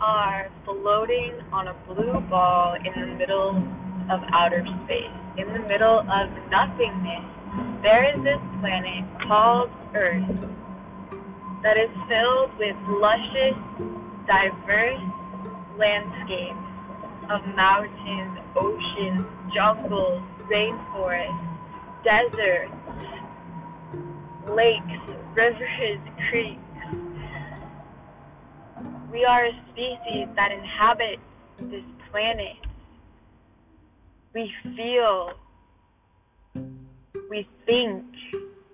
are floating on a blue ball in the middle of outer space, in the middle of nothingness. There is this planet called Earth that is filled with luscious, diverse landscapes of mountains, oceans, jungles, rainforests, deserts, lakes, rivers, creeks. We are a species that inhabit this planet. We feel, we think,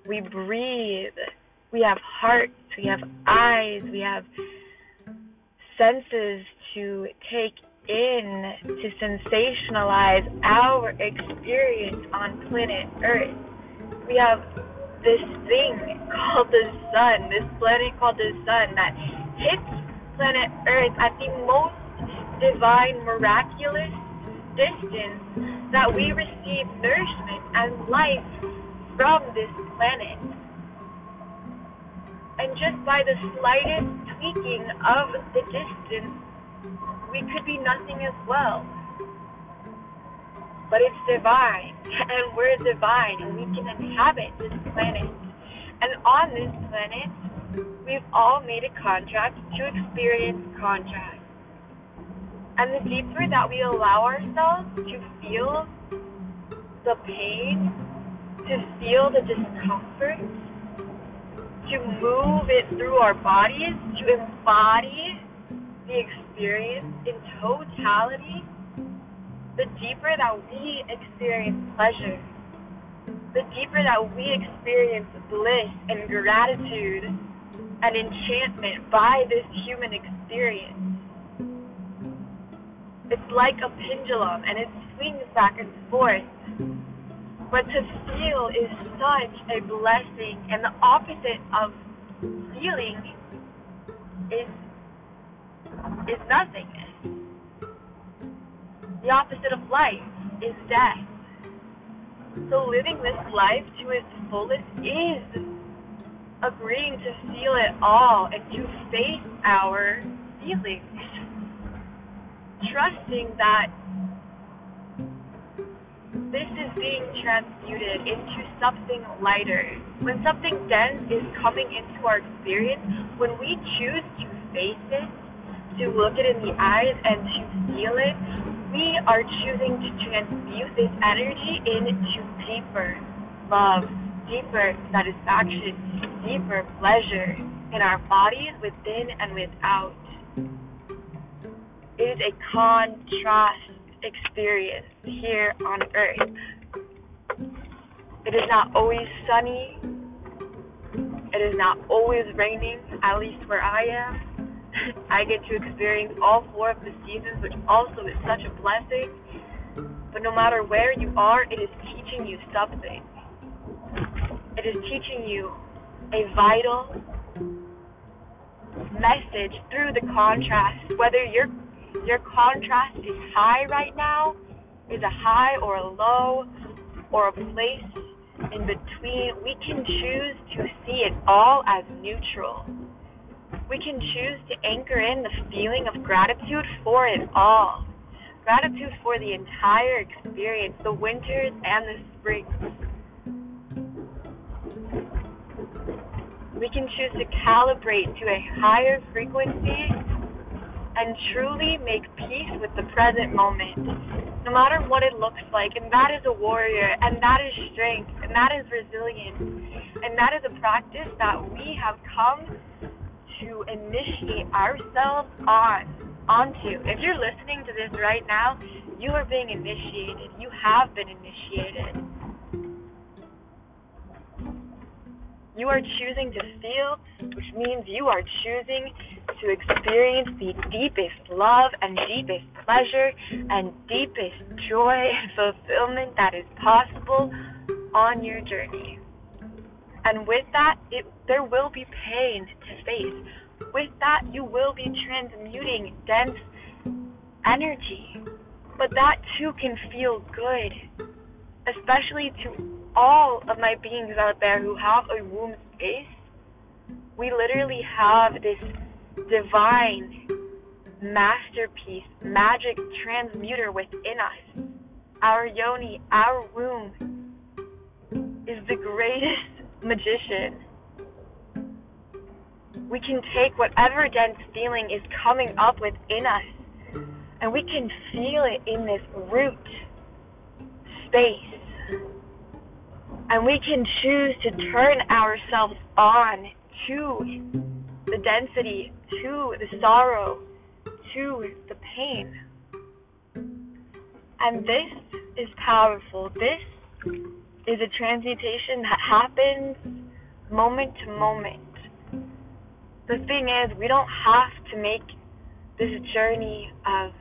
we breathe, we have hearts, we have eyes, we have senses to take in, to sensationalize our experience on planet Earth. We have this thing called the sun, this planet called the sun that hits planet Earth at the most divine, miraculous distance that we receive nourishment and life from this planet. And just by the slightest tweaking of the distance, we could be nothing as well. But it's divine, and we're divine, and we can inhabit this planet. And on this planet, we've all made a contract to experience contrast. And the deeper that we allow ourselves to feel the pain, to feel the discomfort, to move it through our bodies, to embody the experience in totality, the deeper that we experience pleasure, the deeper that we experience bliss and gratitude and enchantment by this human experience. It's like a pendulum and it swings back and forth. But to feel is such a blessing, and the opposite of feeling is is nothingness. The opposite of life is death. So living this life to its fullest is agreeing to feel it all and to face our feelings. Trusting that this is being transmuted into something lighter. When something dense is coming into our experience, when we choose to face it, to look it in the eyes and to feel it, we are choosing to transmute this energy into deeper love, deeper satisfaction, deeper pleasure in our bodies within and without. It is a contrast experience here on earth. It is not always sunny. It is not always raining, at least where I am. I get to experience all four of the seasons, which also is such a blessing. But no matter where you are, it is teaching you something. It is teaching you a vital message through the contrast. Whether your your contrast is high right now, is a high or a low, or a place in between, we can choose to see it all as neutral we can choose to anchor in the feeling of gratitude for it all. Gratitude for the entire experience, the winters and the springs. We can choose to calibrate to a higher frequency and truly make peace with the present moment, no matter what it looks like. And that is a warrior, and that is strength, and that is resilience, and that is a practice that we have come to initiate ourselves on onto. If you're listening to this right now, you are being initiated. You have been initiated. You are choosing to feel, which means you are choosing to experience the deepest love and deepest pleasure and deepest joy and fulfillment that is possible on your journey. And with that, it, there will be pain to face. With that, you will be transmuting dense energy. But that too can feel good, especially to all of my beings out there who have a womb space. We literally have this divine masterpiece, magic transmuter within us. Our yoni, our womb, is the greatest magician. We can take whatever dense feeling is coming up within us and we can feel it in this root space. And we can choose to turn ourselves on to the density, to the sorrow, to the pain. And this is powerful. This is a transmutation that happens moment to moment. The thing is, we don't have to make this journey of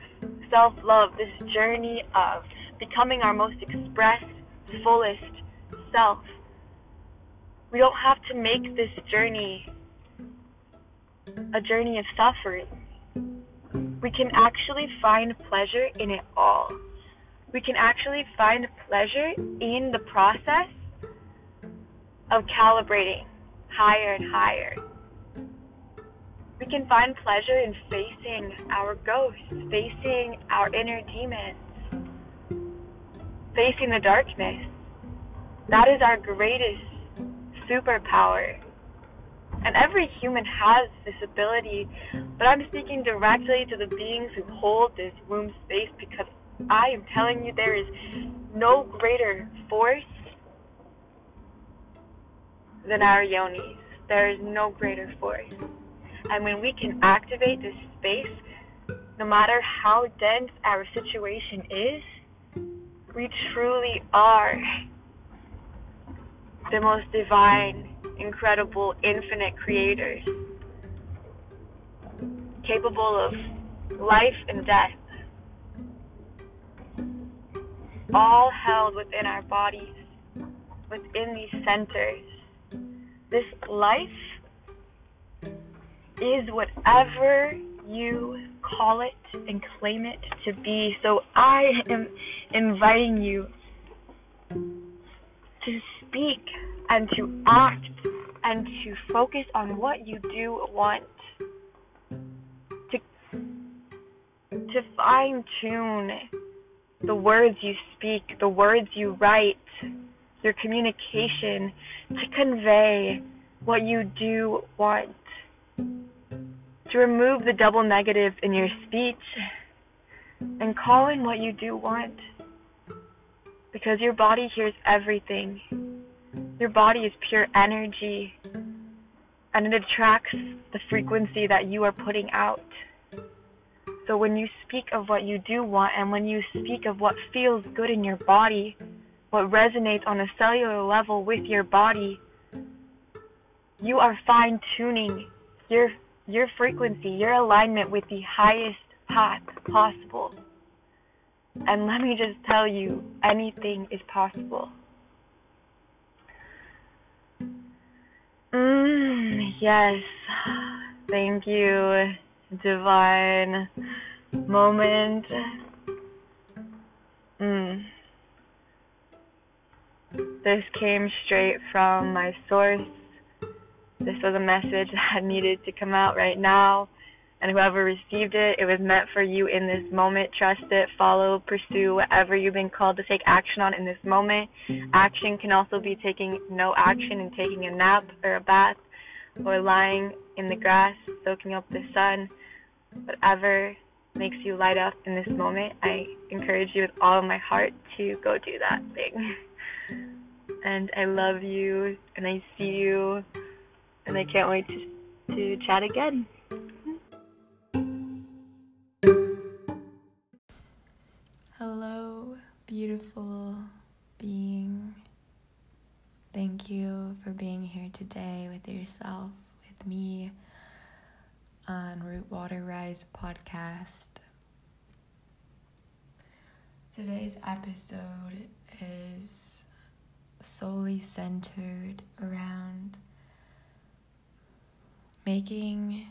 self love, this journey of becoming our most expressed, fullest self. We don't have to make this journey a journey of suffering. We can actually find pleasure in it all. We can actually find pleasure in the process of calibrating higher and higher. We can find pleasure in facing our ghosts, facing our inner demons, facing the darkness. That is our greatest superpower. And every human has this ability, but I'm speaking directly to the beings who hold this womb space because I am telling you there is no greater force than our yonis. There is no greater force. And when we can activate this space, no matter how dense our situation is, we truly are the most divine, incredible, infinite creators, capable of life and death, all held within our bodies, within these centers. This life is whatever you call it and claim it to be. So I am inviting you to speak and to act and to focus on what you do want. To to fine tune the words you speak, the words you write, your communication to convey what you do want to remove the double negative in your speech and call in what you do want. Because your body hears everything. Your body is pure energy and it attracts the frequency that you are putting out. So when you speak of what you do want and when you speak of what feels good in your body, what resonates on a cellular level with your body, you are fine tuning your your frequency, your alignment with the highest path possible. And let me just tell you, anything is possible. Yes. Thank you, divine moment. Mm. This came straight from my source this was a message that needed to come out right now. And whoever received it, it was meant for you in this moment. Trust it, follow, pursue whatever you've been called to take action on in this moment. Action can also be taking no action and taking a nap or a bath or lying in the grass, soaking up the sun. Whatever makes you light up in this moment, I encourage you with all of my heart to go do that thing. And I love you, and I see you and I can't wait to, to chat again. Hello, beautiful. Thank you for being here today with yourself, with me on Root Water Rise podcast. Today's episode is solely centered around making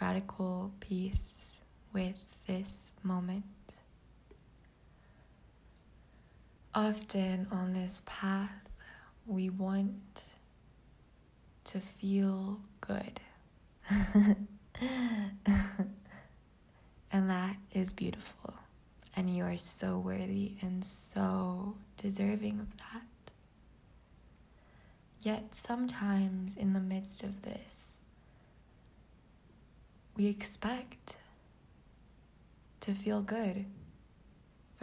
radical peace with this moment. Often on this path, we want to feel good. And that is beautiful. And you are so worthy and so deserving of that. Yet sometimes in the midst of this, we expect to feel good.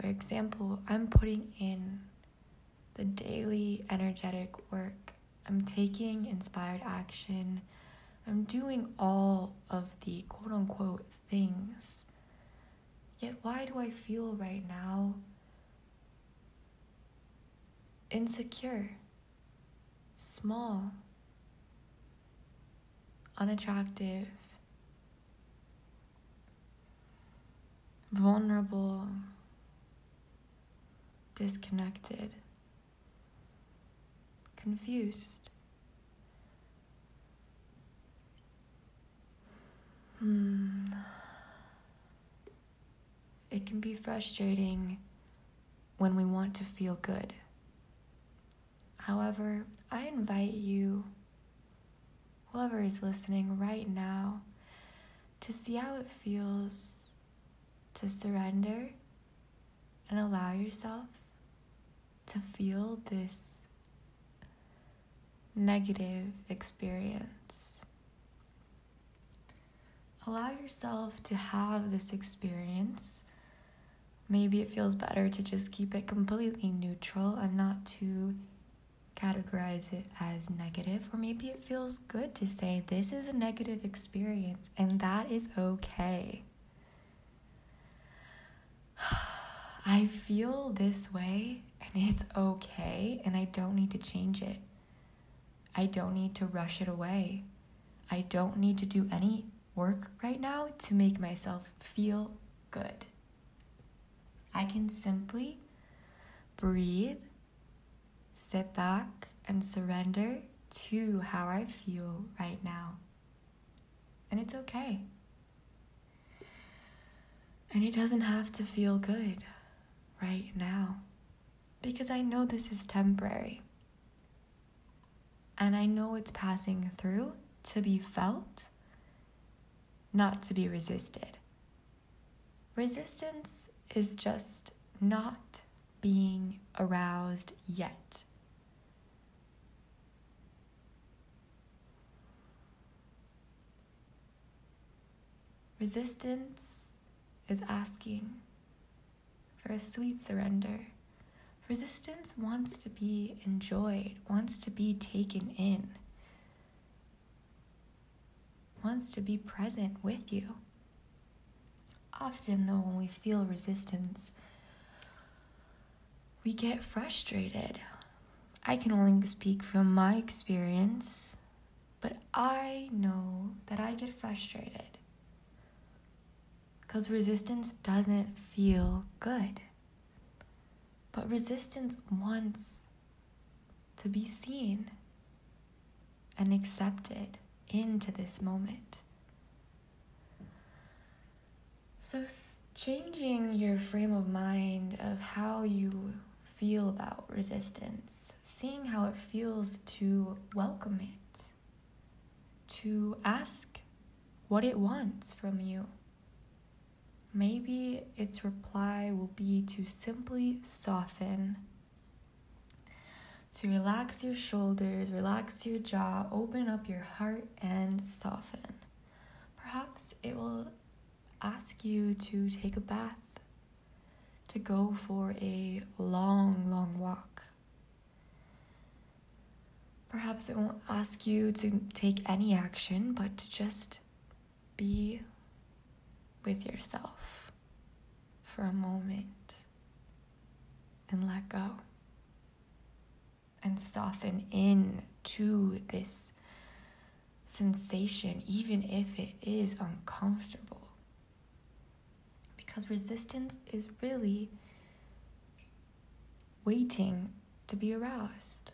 For example, I'm putting in the daily energetic work, I'm taking inspired action, I'm doing all of the quote unquote things. Yet, why do I feel right now insecure, small, unattractive, vulnerable, disconnected, confused. Hmm. It can be frustrating when we want to feel good. However, I invite you, whoever is listening right now, to see how it feels to surrender and allow yourself to feel this negative experience. Allow yourself to have this experience. Maybe it feels better to just keep it completely neutral and not to categorize it as negative, or maybe it feels good to say this is a negative experience and that is okay. I feel this way and it's okay and I don't need to change it. I don't need to rush it away. I don't need to do any work right now to make myself feel good. I can simply breathe, sit back, and surrender to how I feel right now. And it's okay. And it doesn't have to feel good right now because I know this is temporary. And I know it's passing through to be felt, not to be resisted. Resistance is just not being aroused yet. Resistance is asking for a sweet surrender. Resistance wants to be enjoyed, wants to be taken in, wants to be present with you. Often, though, when we feel resistance, we get frustrated. I can only speak from my experience, but I know that I get frustrated because resistance doesn't feel good. But resistance wants to be seen and accepted into this moment. So, changing your frame of mind of how you feel about resistance, seeing how it feels to welcome it, to ask what it wants from you. Maybe its reply will be to simply soften, to relax your shoulders, relax your jaw, open up your heart, and soften. Perhaps it will ask you to take a bath, to go for a long, long walk. Perhaps it won't ask you to take any action, but to just be with yourself for a moment and let go and soften in to this sensation, even if it is uncomfortable. Because resistance is really waiting to be aroused.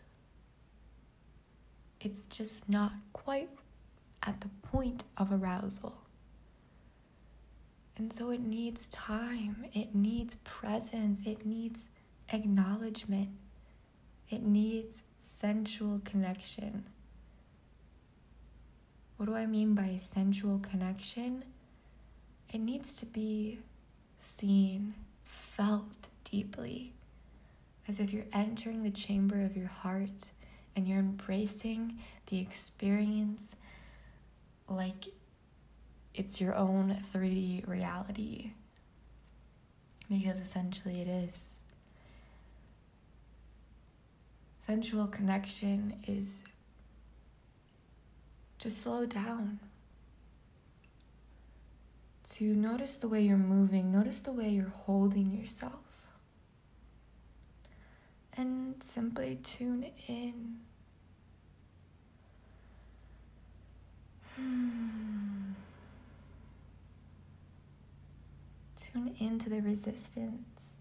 It's just not quite at the point of arousal. And so it needs time, it needs presence, it needs acknowledgement, it needs sensual connection. What do I mean by sensual connection? it needs to be seen, felt deeply, as if you're entering the chamber of your heart and you're embracing the experience like it's your own 3D reality. Because essentially it is. Sensual connection is to slow down, to notice the way you're moving, notice the way you're holding yourself, and simply tune in. Hmm. Tune into the resistance.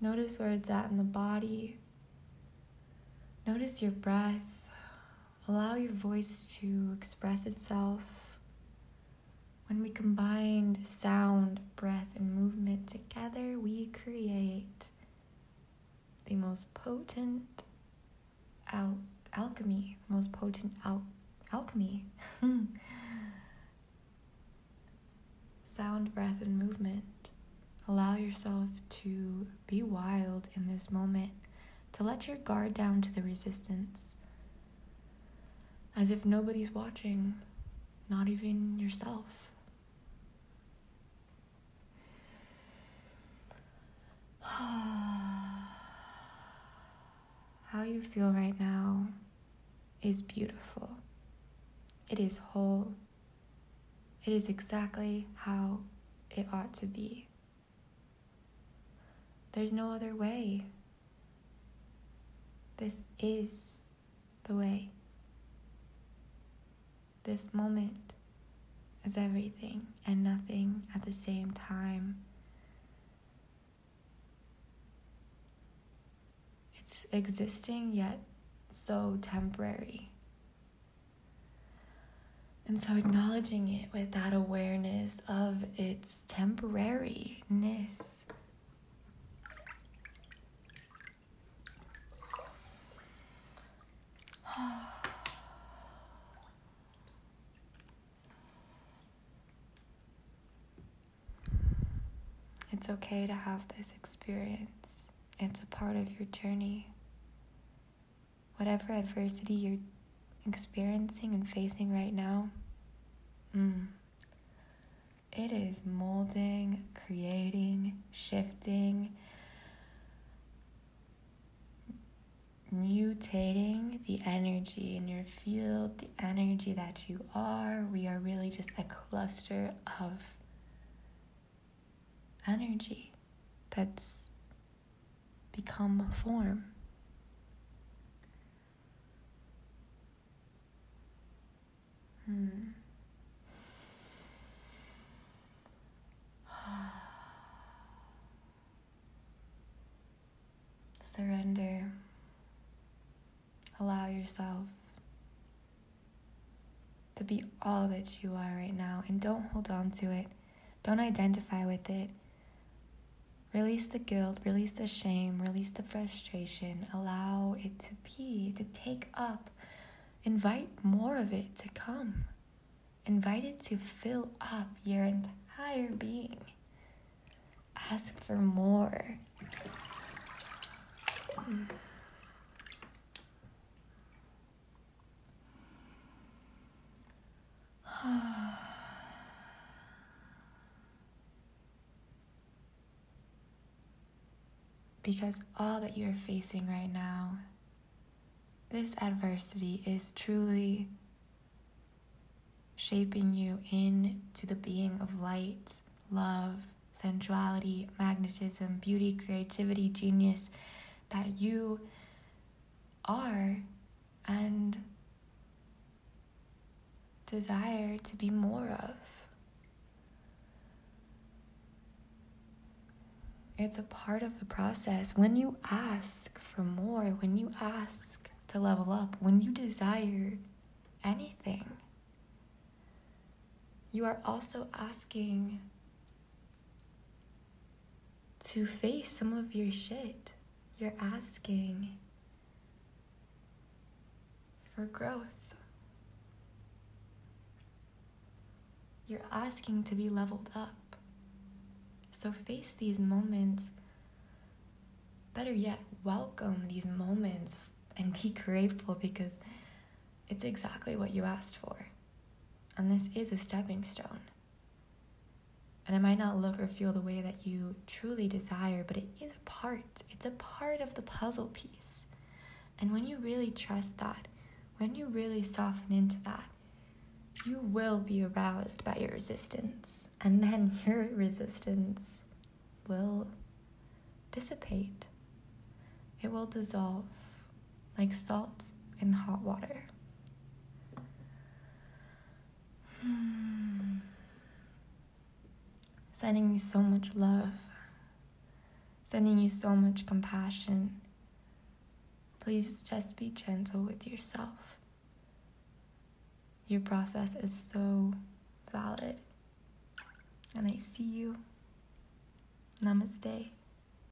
Notice where it's at in the body. Notice your breath. Allow your voice to express itself. When we combine sound, breath, and movement together, we create the most potent al- alchemy, the most potent al- alchemy. sound, breath, and movement. Allow yourself to be wild in this moment, to let your guard down to the resistance as if nobody's watching, not even yourself. How you feel right now is beautiful. It is whole. It is exactly how it ought to be. There's no other way. This is the way. This moment is everything and nothing at the same time. It's existing yet so temporary. And so acknowledging it with that awareness of its temporariness. It's okay to have this experience. It's a part of your journey. Whatever adversity you're experiencing and facing right now, mm, it is molding, creating, shifting, mutating the energy in your field, the energy that you are. We are really just a cluster of energy that's become form. Hmm. Surrender. Allow yourself to be all that you are right now and don't hold on to it. Don't identify with it. Release the guilt, release the shame, release the frustration. Allow it to be, to take up. Invite more of it to come. Invite it to fill up your entire being. Ask for more. because all that you're facing right now, this adversity is truly shaping you into the being of light, love, sensuality, magnetism, beauty, creativity, genius that you are and desire to be more of. It's a part of the process. When you ask for more, when you ask to level up, when you desire anything, you are also asking to face some of your shit. You're asking for growth. You're asking to be leveled up. So face these moments. Better yet, welcome these moments and be grateful because it's exactly what you asked for. And this is a stepping stone. And it might not look or feel the way that you truly desire, but it is a part. It's a part of the puzzle piece. And when you really trust that, when you really soften into that, you will be aroused by your resistance. And then your resistance will dissipate, it will dissolve like salt in hot water. Sending you so much love, sending you so much compassion. Please just be gentle with yourself. Your process is so valid. And I see you. Namaste.